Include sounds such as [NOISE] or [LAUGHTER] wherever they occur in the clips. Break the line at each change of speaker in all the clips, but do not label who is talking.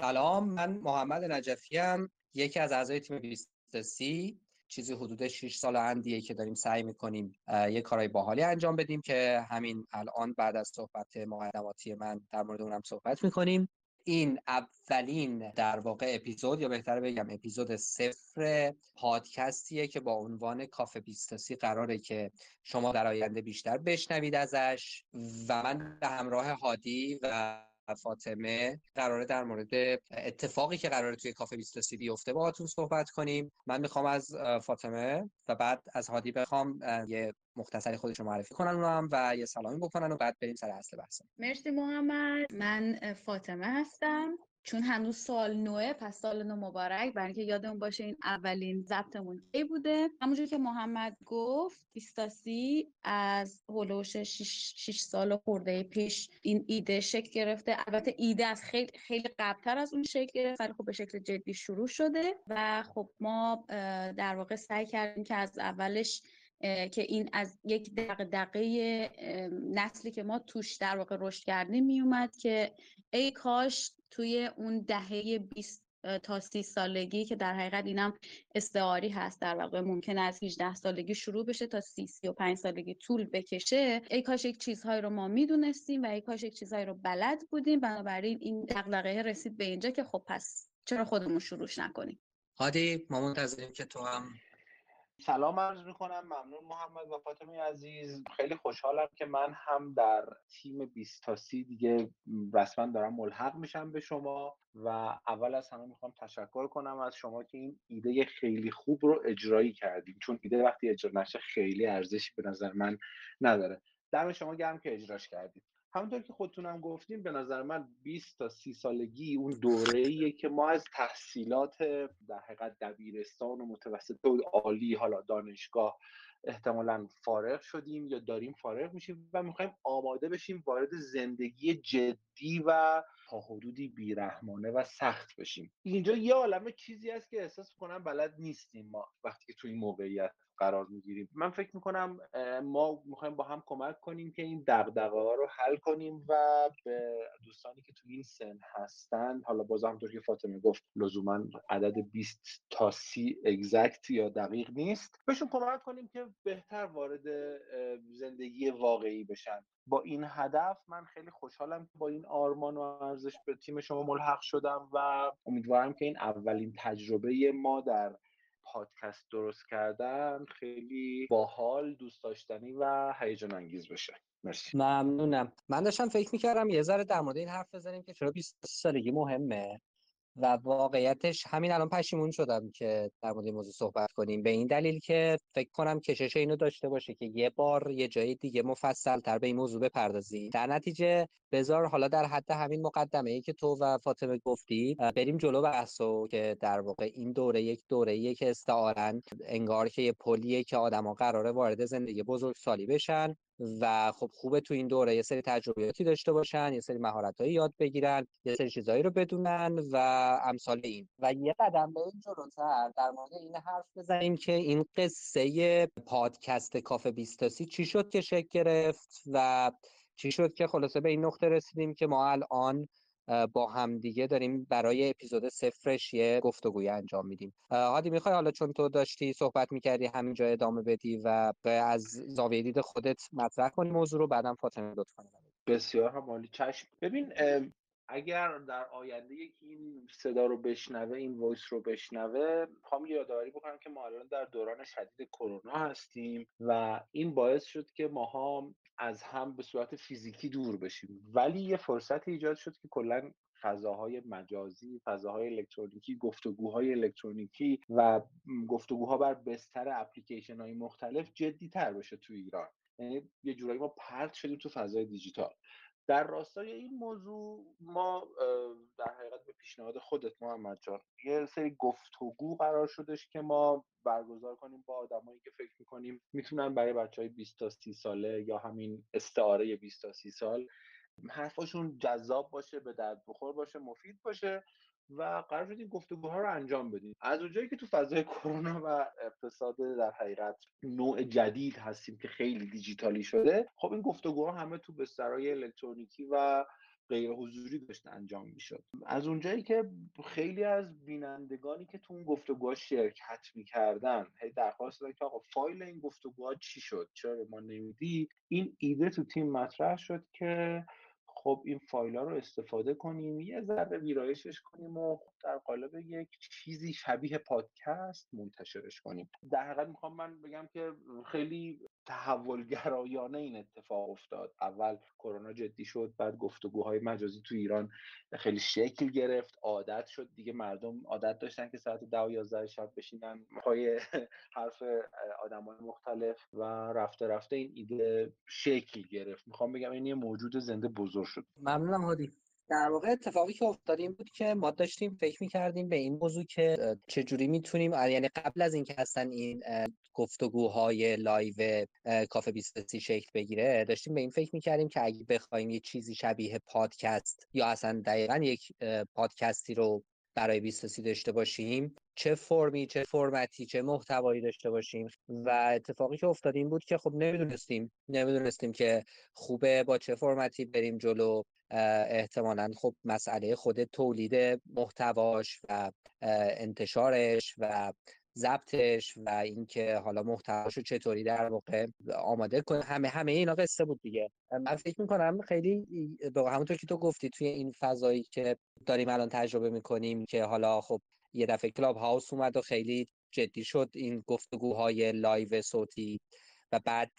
سلام من محمد نجفی هم یکی از اعضای تیم 23 چیزی حدود 6 سال اندیه که داریم سعی می‌کنیم یه کارهای باحالی انجام بدیم که همین الان بعد از صحبت مقدماتی من در مورد اونم صحبت می‌کنیم. این اولین در واقع اپیزود یا بهتر بگم اپیزود صفر پادکستیه که با عنوان کافه بیستاسی قراره که شما در آینده بیشتر بشنوید ازش. و من به همراه هادی و فاطمه قراره در مورد اتفاقی که قراره توی کافه 23 بیفته باهاتون صحبت کنیم. من می‌خوام از فاطمه و بعد از هادی بخوام یه مختصری خودش رو معرفی کنن هم و یه سلامی بکنن و بعد بریم سر اصل بحث.
مرسی محمد. من فاطمه هستم. چون هنوز سال نوه پس سال نو مبارک. برای اینکه یادمون باشه این اولین ضبطمون کی بوده؟ همونجور که محمد گفت بیستاسی از هلوش 6 سال خورده پیش این ایده شکل گرفته. البته ایده از خیلی خیلی قبلتر از اون شکل گرفت ولی خب به شکل جدی شروع شده و خب ما در واقع سعی کردیم که از اولش که این از یک دقیقه نسلی که ما توش در واقع رشد کردیم میومد که ای کاش توی اون دهه 20 تا سی سالگی که در حقیقت اینم استعاری هست. در واقع ممکن از 18 سالگی شروع بشه تا 30 35 سالگی طول بکشه. ای کاش یک چیزهایی رو ما می‌دونستیم و ای کاش یک چیزهایی رو بلد بودیم. بنابراین این دغدغه رسید به اینجا که خب پس چرا خودمون شروعش نکنیم؟
هادی ما منتظریم که تو هم
سلام عرض می‌کنم. ممنون محمد و فاطمه عزیز. خیلی خوشحالم که من هم در تیم 20 تا 30 دیگه رسما دارم ملحق میشم به شما و اول از همه می‌خوام تشکر کنم از شما که این ایده خیلی خوب رو اجرایی کردیم چون ایده وقتی اجرا نشه خیلی ارزشی به نظر من نداره. دم شما گرم که اجراش کردید همونطور که خودتونم گفتیم به نظر من 20 تا 30 سالگی اون دوره ایه که ما از تحصیلات در حقیقت دبیرستان و متوسط و عالی حالا دانشگاه احتمالا فارغ شدیم یا داریم فارغ میشیم و می‌خوایم آماده بشیم وارد زندگی جدی و تا حدودی بیرحمانه و سخت بشیم. اینجا یه عالمه چیزی هست که احساس کنم بلد نیستیم ما وقتی که تو این موقعیت قرار می‌گیریم. من فکر می‌کنم ما می‌خوایم با هم کمک کنیم که این دقدقه ها رو حل کنیم و به دوستانی که تو این سن هستن حالا باز همطور که فاطمه گفت لزوما عدد 20 تا 30 اگزکت یا دقیق نیست. بهشون کمک کنیم که بهتر وارد زندگی واقعی بشن. با این هدف من خیلی خوشحالم که با این آرمان و ارزش به تیم شما ملحق شدم و امیدوارم که این اولین تجربه ما در پادکست درست کردن خیلی باحال دوست داشتنی و هیجان انگیز بشه. مرسی.
ممنونم. من داشتم فکر می‌کردم یه ذره در مورد این حرف بزنیم که چرا 20 سالگی مهمه؟ و واقعیتش همین الان پشیمون شدم که در مورد این موضوع صحبت کنیم. به این دلیل که فکر کنم کشش اینو داشته باشه که یه بار یه جای دیگه مفصل تر به این موضوع بپردازی در نتیجه بذار حالا در حد همین مقدمه ای که تو و فاطمه گفتی بریم جلو بحثو که در واقع این دوره یک دوره ای که استعارن انگار که یه پلیه که آدما قراره وارد زندگی بزرگسالی بشن. و خب خوبه تو این دوره یه سری تجربیاتی داشته باشن یه سری مهارتهایی یاد بگیرن یه سری چیزایی رو بدونن و امثال این. و یه قدم به این جلوتر در مورد این حرف بزنیم که این قصه پادکست کافه بیستاسی چی شد که شکل گرفت و چی شد که خلاصه به این نقطه رسیدیم که ما الان با همدیگه داریم برای اپیزود صفرش یه گفتگوی انجام میدیم. هادی می‌خوای حالا چون تو داشتی صحبت می‌کردی همینجا ادامه بدی و از زاویه دید خودت مطرح کنی موضوع رو بعدم فاطمه لطفا.
بسیار هم عالی. چشم. ببین اگر در آینده یکی این صدا رو بشنوه این voice رو بشنوه می‌خوام یادآوری بکنم که ما الان در دوران شدید کرونا هستیم و این باعث شد که ماها از هم به صورت فیزیکی دور بشیم. ولی یه فرصت ایجاد شد که کلا فضاهای مجازی فضاهای الکترونیکی گفتگوهای الکترونیکی و گفتگوها بر بستر اپلیکیشن های مختلف جدی تر بشه تو ایران. یعنی یه جورایی ما پرت شدیم تو فضای دیجیتال. در راستای این موضوع ما در حقیقت به پیشنهاد خودت محمد جان یه سری گفتگو قرار شدش که ما برگزار کنیم با آدمایی که فکر می‌کنیم می‌تونن برای بچه های 20 تا 30 ساله یا همین استعاره 20 تا 30 سال حرفاشون جذاب باشه به درد بخور باشه مفید باشه. و قرار شد این گفتگوها رو انجام بدیم. از اونجایی که تو فضای کرونا و اقتصاد در حقیقت نوع جدید هستیم که خیلی دیجیتالی شده خب این گفتگوها همه تو بسترهای الکترونیکی و غیر حضوری داشت انجام می‌شد. از اونجایی که خیلی از بینندگانی که تو اون گفتگوها شرکت می‌کردن هی درخواست دادن که آقا فایل این گفتگوها چی شد؟ چرا به ما نمیدی؟ این ایده تو تیم مطرح شد که خب این فایل ها رو استفاده کنیم یه ذره ویرایشش کنیم و در قالب یک چیزی شبیه پادکست منتشرش کنیم. در حقیقت می‌خوام من بگم که خیلی تحولگرایانه این اتفاق افتاد. اول کرونا جدی شد بعد گفتگوهای مجازی تو ایران خیلی شکل گرفت عادت شد. دیگه مردم عادت داشتن که ساعت ده و یازده شب بشینن پای حرف آدمای مختلف و رفته رفته این ایده شکل گرفت. می‌خوام بگم این یه موجود زنده بزرگ شد.
ممنونم هادی. در واقع اتفاقی که افتاد این بود که ما داشتیم فکر می‌کردیم به این موضوع که چجوری می‌تونیم یعنی قبل از اینکه اصلا این گفتگوهای live کافه 23 شکل بگیره داشتیم به این فکر می‌کردیم که اگه بخوایم یه چیزی شبیه پادکست یا اصلا دقیقا یک پادکستی رو برای 23 داشته باشیم چه فرمی چه فرمتی چه محتوایی داشته باشیم و اتفاقی که افتاد این بود که خب نمی‌دونستیم نمی‌دونستیم که خوبه با چه فرمتی بریم جلو. احتمالا خب مسئله خود تولید محتواش و انتشارش و ضبطش و اینکه حالا محتواشو چطوری در واقع آماده کنه. همه همه اینا قصه بود دیگه. من فکر می‌کنم خیلی به همونطور که تو گفتی توی این فضایی که داریم الان تجربه می‌کنیم که حالا خب یه دفعه Clubhouse اومد و خیلی جدی شد این گفتگوهای live صوتی و بعد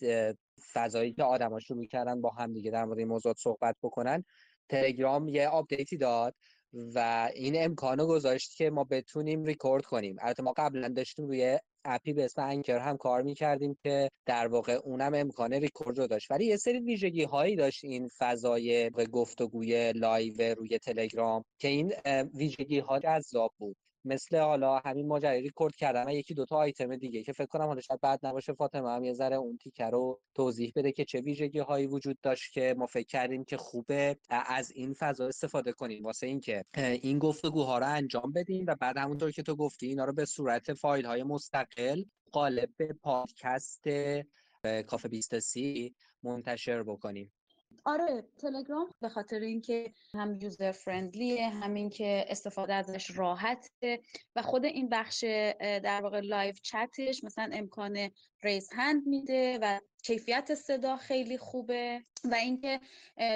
فضایی که آدما شروع کردن با هم دیگه در مورد این موضوعات صحبت بکنن تلگرام یه updateی داد و این امکانو گذاشت که ما بتونیم ریکورد کنیم. البته ما قبلا داشتیم روی appی به اسم Anchor هم کار می‌کردیم که در واقع اونم امکان ریکورد رو داشت. ولی یه سری ویژگی هایی داشت این فضای گفتگوی live روی تلگرام که این ویژگی ها جذاب بود. مثل حالا همین ماجرای کردن و یکی دوتا آیتم دیگه که فکر کنم حالا شاید بد نباشه فاطمه هم یه ذره اون تیکه رو توضیح بده که چه ویژگی هایی وجود داشت که ما فکر کردیم که خوبه از این فضا استفاده کنیم. واسه اینکه این گفتگوها رو انجام بدیم و بعد همونطور که تو گفتی اینا رو به صورت فایل های مستقل قالب پادکست کافه 23 منتشر بکنیم.
آره تلگرام به خاطر اینکه هم user friendly ـه همین که استفاده ازش راحته و خود این بخش در واقع live chat ـش مثلا امکان raise hand میده و کیفیت صدا خیلی خوبه و اینکه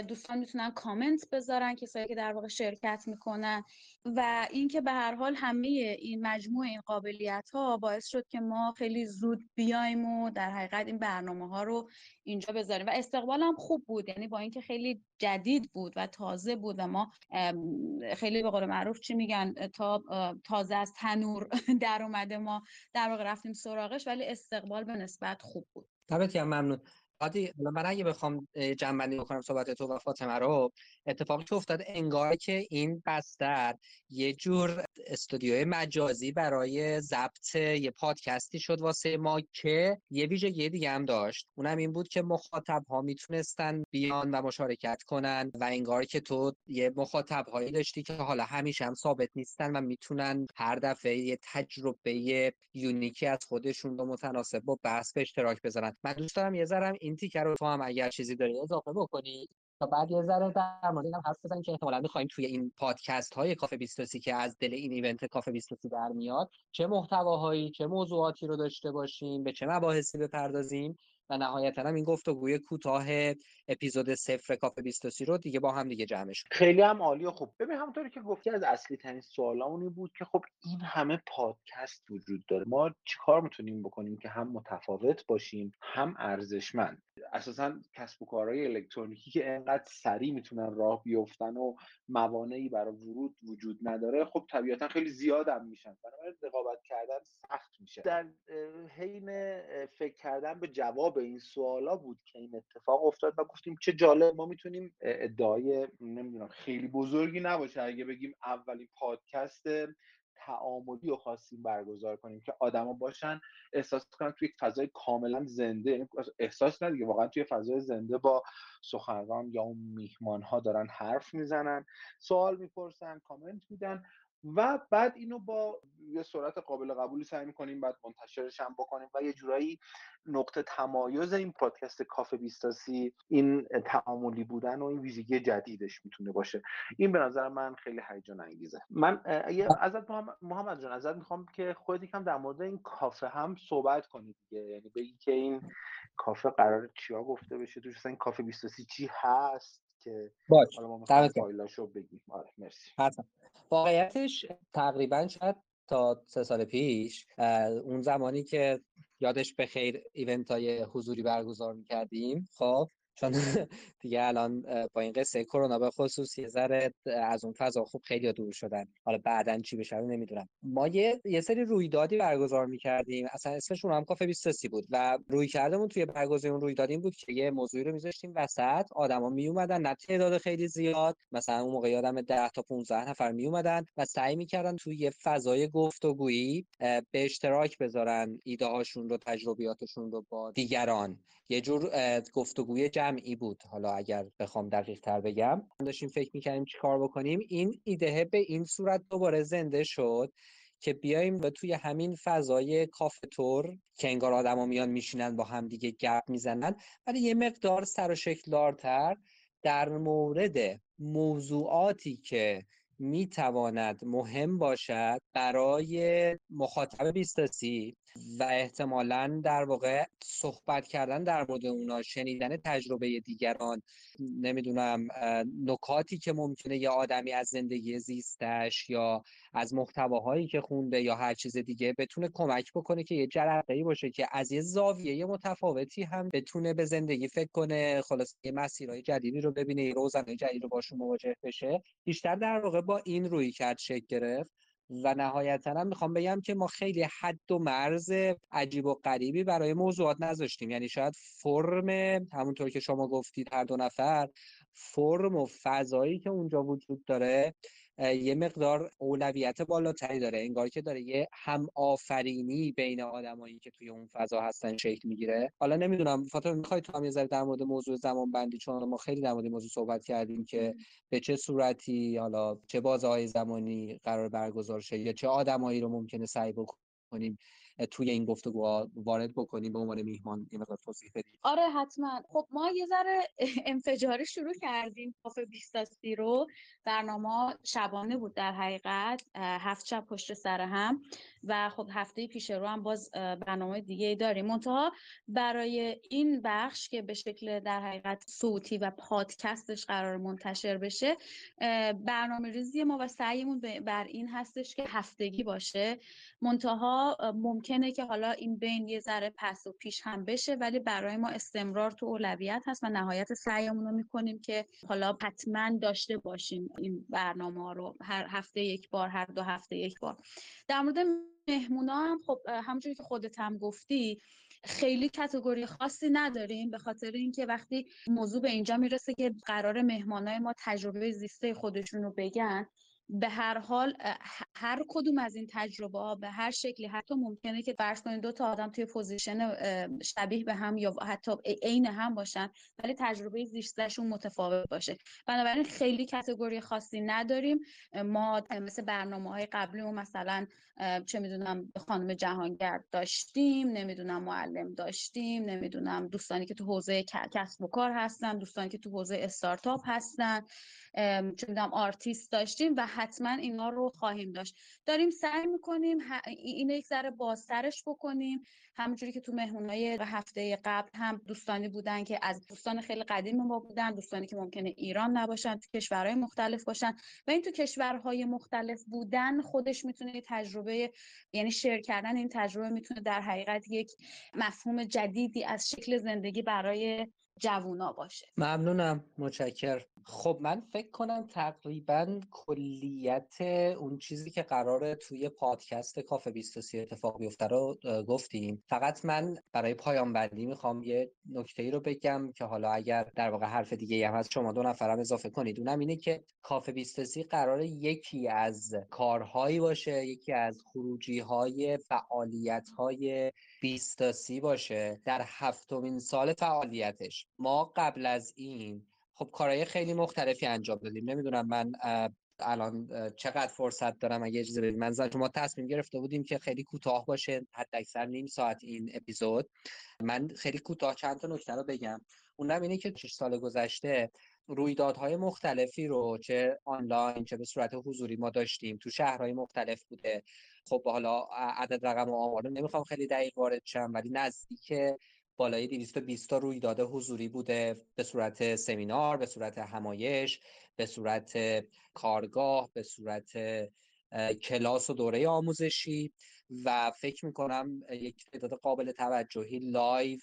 دوستان می‌تونن کامنت بذارن کسایی که در واقع شرکت می‌کنن و اینکه به هر حال همه این مجموع این قابلیت ها باعث شد که ما خیلی زود بیایم و در حقیقت این برنامه ها رو اینجا بذاریم. و استقبال هم خوب بود یعنی با اینکه خیلی جدید بود و تازه بود و ما خیلی به قول معروف چی میگن تا تازه از تنور [LAUGHS] در اومده ما در واقع رفتیم سراغش ولی استقبال به نسبت خوب بود.
دمت ممنون. عادی من اگه بخوام جنبندی بکنم صحبت تو و فاطمه رو اتفاقی که افتاد؟ انگار که این بستر یه جور استودیوی مجازی برای ضبط یه پادکستی شد واسه ما که یه ویژگی دیگه هم داشت. اونم این بود که مخاطب ها می‌تونستن بیان و مشارکت کنن و انگار که تو یه مخاطب هایی داشتی که حالا همیشه هم ثابت نیستن و می‌تونن هر دفعه یه تجربه یونیکی از خودشون رو متناسب با بحث به اشتراک بذارن. من دوست دارم یه ذرم این تیکه رو تو هم اگر چیزی داری اضافه بکنی. تا بعد یه ذره در مورد اینم حرف بزنیم که احتمالاً می‌خوایم توی این پادکست های کافه 23 که از دل این ایونت کافه 23 در میاد چه محتواهایی چه موضوعاتی رو داشته باشیم به چه مباحثی بپردازیم. و نهایتا هم این گفتگوی کوتاه اپیزود صفر کافه 23 رو دیگه با هم دیگه جمعش
خیلی هم عالی و خوب. ببین همونطوری که گفتی از اصلی ترین سوالامون بود که خب این همه پادکست وجود داره. ما چیکار می‌تونیم بکنیم که هم متفاوت باشیم هم ارزشمند؟ اساسا کسب و کارهای الکترونیکی که انقدر سریع می‌تونن راه بیفتن و موانعی برای ورود وجود نداره خب طبیعتا خیلی زیادم میشن. بنابراین رقابت کردن سخت میشه. در حین فکر کردن به جواب این سوالا بود که این اتفاق افتاد و گفتیم چه جالب ما می‌تونیم ادعای نمی‌دونم خیلی بزرگی نباشه. اگه بگیم اولین پادکست تعاملی رو خواستیم برگزار کنیم که آدما باشن احساس کنن توی یک فضای کاملا زنده یعنی احساس نه واقعا توی فضای زنده با سخنران یا اون میهمان ها دارن حرف می‌زنن سوال می‌پرسن کامنت میدن. و بعد اینو با یه سرعت قابل قبولی سعی می‌کنیم بعد منتشرش هم بکنیم و یه جورایی نقطه تمایز این پادکست کافه بیستاسی این تعاملی بودن و این ویژگی جدیدش می‌تونه باشه. این به نظر من خیلی هیجان انگیزه. من ازت محمد جان ازت می‌خوام که خودت یکم در مورد این کافه هم صحبت کنید دیگه. یعنی بگی که این کافه قرار چیا گفته بشه؟ توش این کافه بیستاسی چی هست؟ که
باش
حالا ما فایلاشو بگیم. آره مرسی.
واقعیتش تقریبا شاید تا سه سال پیش اون زمانی که یادش به خیر ایونت های حضوری برگزار می‌کردیم خب چون [LAUGHS] دیگه الان با این قصه کرونا به خصوص یه ذره از اون فضا خوب خیلی دور شدن. حالا بعدا چی بشه رو نمی‌دونم. ما یه یه سری رویدادی برگزار می‌کردیم. اصلا اسمشون هم کافه 23 بود و روی کردمون توی برگزاری اون رویداد این بود که یه موضوعی رو میذاشتیم وسط. آدما می اومدن نه تعداد خیلی زیاد. مثلا اون موقع یادم 10 تا 15 نفر می اومدن و سعی می‌کردن توی یه فضای گفتگویی به اشتراک بذارن ایده هاشون رو تجربیاتشون رو با دیگران. یه جور گفتگوی جمعی بود. حالا اگر بخوام دقیق تر بگم. داشتیم فکر می‌کردیم چی کار بکنیم؟ این ایده به این صورت دوباره زنده شد که بیایم و توی همین فضای کافه تور که انگار آدما میان میشینن با هم دیگه گپ می‌زنن ولی یه مقدار سر و شکلارتر در مورد موضوعاتی که می‌تواند مهم باشد برای مخاطب بیستاسی و احتمالا در واقع صحبت کردن در مورد اونا شنیدن تجربه دیگران نمی‌دونم نکاتی که ممکنه یه آدمی از زندگی زیستش یا از محتواهایی که خونده یا هر چیز دیگه بتونه کمک بکنه که یه جرقه باشه که از یه زاویه متفاوتی هم بتونه به زندگی فکر کنه خلاص یه مسیرهای جدیدی رو ببینه یه روزنه جدید رو باشون مواجه بشه. بیشتر در واقع با این روی کرد شکل گرفت. و نهایتا هم می‌خوام بگم که ما خیلی حد و مرز عجیب و غریبی برای موضوعات نذاشتیم. یعنی شاید فرم همونطور که شما گفتید هر دو نفر فرم و فضایی که اونجا وجود داره یه مقدار اولویت بالاتری داره. انگار که داره یه هم آفرینی بین آدمایی که توی اون فضا هستن شکل می‌گیره. حالا نمی‌دونم فاطمه می‌خوای تو هم یه ذره در مورد موضوع زمان بندی چون ما خیلی در مورد موضوع صحبت کردیم که به چه صورتی حالا چه بازه زمانی قرار برگزار شه یا چه آدمایی رو ممکنه سعی بکنیم توی این گفتگو وارد بکنیم به عنوان میهمان یه مقدار توضیح بدید
آره حتما. خب ما یه ذره [LAUGHS] انفجاری شروع کردیم. کافه بیستاسی رو برنامه شبانه بود در حقیقت. هفت شب پشت سر هم. و خب هفته پیش رو هم باز برنامه دیگه داریم. منتها برای این بخش که به شکل در حقیقت صوتی و پادکستش قرار منتشر بشه برنامه ریزی ما و سعیمون بر این هستش که هفتگی باشه. منتها ممکنه که حالا این بین یه ذره پس و پیش هم بشه ولی برای ما استمرار تو اولویت هست و نهایت سعیمون رو می‌کنیم که حالا حتما داشته باشیم این برنامه رو هر هفته یک بار هر دو هفته یک بار. در مورد مهمونا هم خب همونجوری که خودت هم گفتی خیلی کتگوری خاصی نداریم به خاطر اینکه وقتی موضوع به اینجا می‌رسه که قرار مهمانای ما تجربه زیسته خودشون رو بگن. به هر حال هر کدوم از این تجربه ها به هر شکلی حتی ممکنه که فرض کنید دو تا آدم توی position شبیه به هم یا حتی عین هم باشن ولی تجربه زیستشون متفاوت باشه. بنابراین خیلی category خاصی نداریم. ما مثل برنامه های قبلی و مثلا چه می‌دونم خانم جهانگرد داشتیم نمی‌دونم معلم داشتیم نمی‌دونم دوستانی که تو حوزه کسب و کار هستن دوستانی که تو حوزه استارتاپ هستن. می‌دونم آرتیست داشتیم و حتما اینا رو خواهیم داشت. داریم سعی می‌کنیم این یک ذره بازترش بکنیم. همونجوری که تو مهمونای هفته قبل هم دوستانی بودن که از دوستان خیلی قدیم ما بودن دوستانی که ممکنه ایران نباشن تو کشورهای مختلف باشن و این تو کشورهای مختلف بودن خودش می‌تونه تجربه یعنی شیر کردن این تجربه می‌تونه در حقیقت یک مفهوم جدیدی از شکل زندگی برای جوونا باشه.
ممنونم. متشکر خب من فکر کنم تقریبا کلیت اون چیزی که قراره توی پادکست کافه 23 اتفاق بیفته رو گفتیم. فقط من برای پایان بندی می‌خوام یه نکته ای رو بگم که حالا اگر در واقع حرف دیگه هم از شما دو نفرم اضافه کنید. اونم اینه که کافه 23 قراره یکی از کارهایی باشه یکی از خروجی های فعالیت های بیستاسی باشه در هفتمین سال فعالیتش. ما قبل از این خب کارهای خیلی مختلفی انجام دادیم. نمی‌دونم من الان چقدر فرصت دارم اگه اجازه بدید. من شما تصمیم گرفته بودیم که خیلی کوتاه باشه. حد اکثر نیم ساعت این اپیزود. من خیلی کوتاه چند تا نکته رو بگم. اونم اینه که 6 سال گذشته رویدادهای مختلفی رو چه آنلاین چه به صورت حضوری ما داشتیم. تو شهرهای مختلف بوده. خب حالا عدد رقم و آمار نمی‌خوام خیلی دقیق وارد شم ولی نزدیک بالای 220 تا رویداد حضوری بوده به صورت سمینار به صورت همایش به صورت کارگاه به صورت کلاس و دوره آموزشی و فکر می‌کنم یک تعداد قابل توجهی live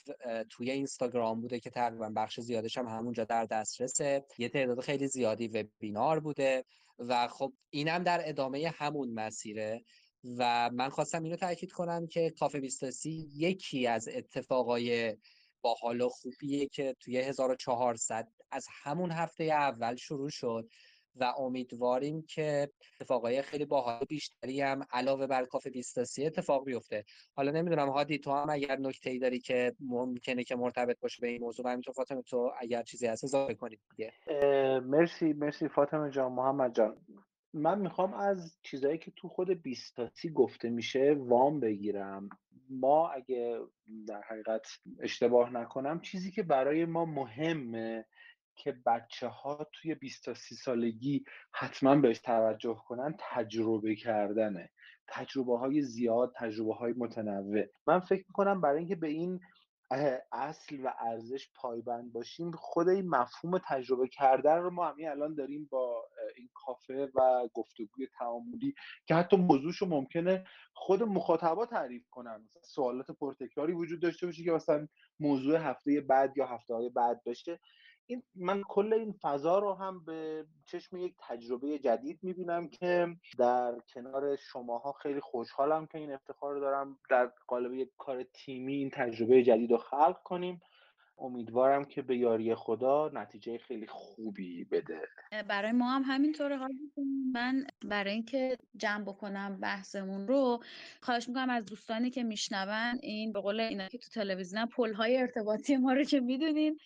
توی اینستاگرام بوده که تقریبا بخش زیادش هم همونجا در دسترسه. یه تعداد خیلی زیادی webinar بوده و خب اینم در ادامه همون مسیره. و من خواستم اینو تاکید کنم که کافه بیستاسی یکی از اتفاقای با حال و خوبیه که توی 1400 از همون هفته اول شروع شد و امیدواریم که اتفاقای خیلی باحال بیشتری هم علاوه بر کافه بیستاسی اتفاق بیفته. حالا نمی‌دونم هادی تو هم اگر نکته ای داری که ممکنه که مرتبط باشه به این موضوع و همینطور فاطمه تو اگر چیزی هست اضافه کنید دیگه.
مرسی مرسی فاطمه جان محمد جان. من می‌خوام از چیزایی که تو خود بیستاسی گفته میشه وام بگیرم. ما اگه در حقیقت اشتباه نکنم چیزی که برای ما مهمه که بچه ها توی 20 تا 30 سالگی حتما بهش توجه کنن تجربه کردنه. تجربه های زیاد تجربه های متنوع. من فکر می‌کنم برای اینکه به این اصل و ارزش پایبند باشیم خود این مفهوم تجربه کردن رو ما همین الان داریم با این کافه و گفتگوی تعاملی که حتی موضوعش ممکنه خود مخاطبا تعریف کنن. سوالات پرتکراری وجود داشته باشه که مثلا موضوع هفته بعد یا هفته های بعد بشه. این من کل این فضا رو هم به چشم یک تجربه جدید می‌بینم که در کنار شماها خیلی خوشحالم که این افتخار رو دارم در قالب یک کار تیمی این تجربه جدید رو خلق کنیم. امیدوارم که به یاری خدا نتیجه خیلی خوبی بده.
برای ما هم همینطوره من برای اینکه جمع بکنم بحثمون رو خواهش می‌کنم از دوستانی که میشنون این به قول اینا که تو تلویزیون پل های ارتباطی ما رو که می‌دونین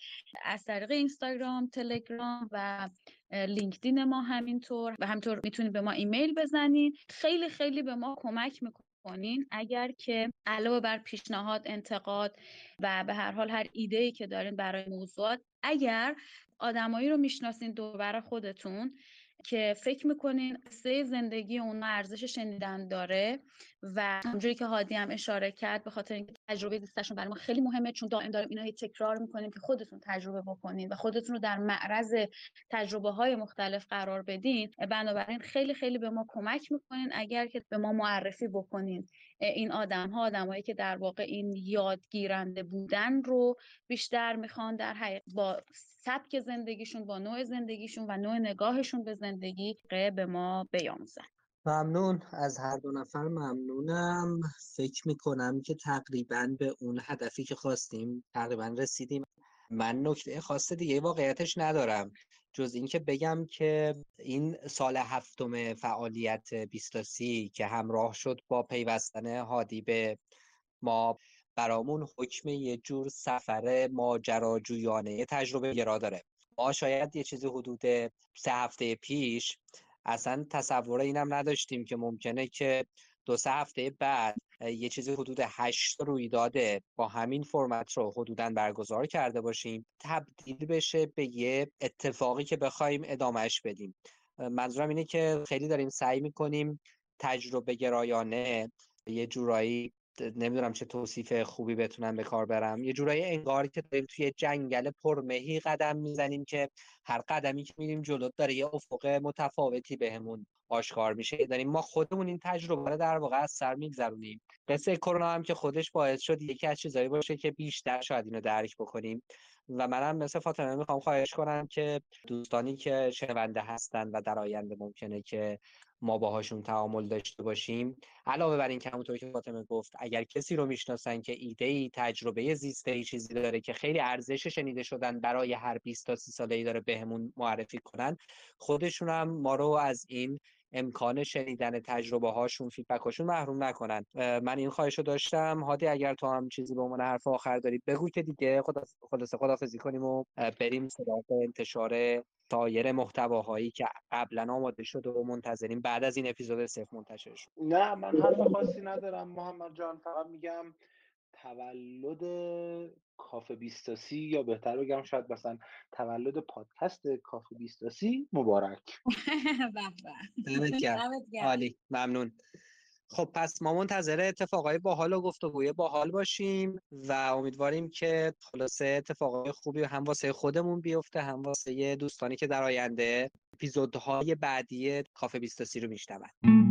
از طریق اینستاگرام تلگرام و لینکدین ما همینطور و همینطور می‌تونید به ما ایمیل بزنین. خیلی خیلی به ما کمک می‌کنه. کنین اگر که علاوه بر پیشنهاد انتقاد و به هر حال هر ایده ای که دارین برای موضوعات اگر آدمایی رو می‌شناسین دور خودتون که فکر می‌کنین قصه زندگی اونا ارزش شنیدن داره و همونجوری که هادی هم اشاره کرد به خاطر اینکه تجربه زیستشون برای ما خیلی مهمه چون دائم داریم اینا تکرار می‌کنیم که خودتون تجربه بکنین و خودتون رو در معرض تجربه های مختلف قرار بدین. بنابراین خیلی خیلی به ما کمک می‌کنین اگر که به ما معرفی بکنین. این آدم ها آدمایی که در واقع این یادگیرنده بودن رو بیشتر می‌خوان در حقیقت با سبک زندگیشون با نوع زندگیشون و نوع نگاهشون به زندگی به ما بیاموزن.
ممنون. از هر دو نفر ممنونم. فکر می‌کنم که تقریبا به اون هدفی که خواستیم تقریبا رسیدیم. من نکته خاص دیگه واقعیتش ندارم. جز اینکه بگم که این سال هفتم فعالیت بیستاسی که همراه شد با پیوستن هادی به ما برامون حکم یه جور سفر ماجراجویانه تجربه گرا داره. ما شاید یه چیزی حدود سه هفته پیش اصلا تصور اینم نداشتیم که ممکنه که دو سه هفته بعد یه چیزی حدود هشت رویداد با همین فرمت رو حدودا برگزار کرده باشیم تبدیل بشه به یه اتفاقی که بخوایم ادامهش بدیم. منظورم اینه که خیلی داریم سعی می‌کنیم تجربه گرایانه یه جورایی نمی‌دونم چه توصیف خوبی بتونم به کار برم. یه جورایی انگار که داریم توی جنگل پرمهی قدم می‌زنیم که هر قدمی که میریم جلو داره یه افق متفاوتی بهمون آشکار میشه. داریم ما خودمون این تجربه رو در واقع از سر میگذرونیم. قصه کرونا هم که خودش باعث شد یکی از چیزایی باشه که بیشتر شاید اینو درک بکنیم. و منم مثل فاطمه می‌خوام خواهش کنم که دوستانی که شنونده هستن و در آینده ممکنه که ما باهاشون تعامل داشته باشیم علاوه بر این که همونطور که فاطمه گفت اگر کسی رو می‌شناسن که ایده ای تجربه زیسته ای چیزی داره که خیلی ارزش شنیده شدن برای هر 20 تا 30 ساله ای داره بهمون معرفی کنن خودشون هم ما رو از این امکان شنیدن تجربه هاشون فیدبک هاشون محروم نکنن. من این خواهش رو داشتم. هادی اگر تو هم چیزی به عنوان حرف آخر داری بگو که دیگه. خلاصه خدافظی کنیم و بریم سراغ انتشار سایر محتواهایی که قبلا آماده شده و منتظریم. بعد از این اپیزود صفر منتشر شد
نه من حرف خاصی ندارم. محمد جان فقط میگم تولد کافه بیستاسی یا بهتر بگم شاید مثلا تولد پادکست کافه بیستاسی مبارک. [LAUGHS]
عالی. ممنون. خب پس ما منتظر اتفاقای باحال و گفتگوی باحال باشیم و امیدواریم که خلاصه اتفاقای خوبی هم واسه خودمون بیفته هم واسه دوستانی که در آینده اپیزودهای بعدی کافه بیستاسی رو میشنون.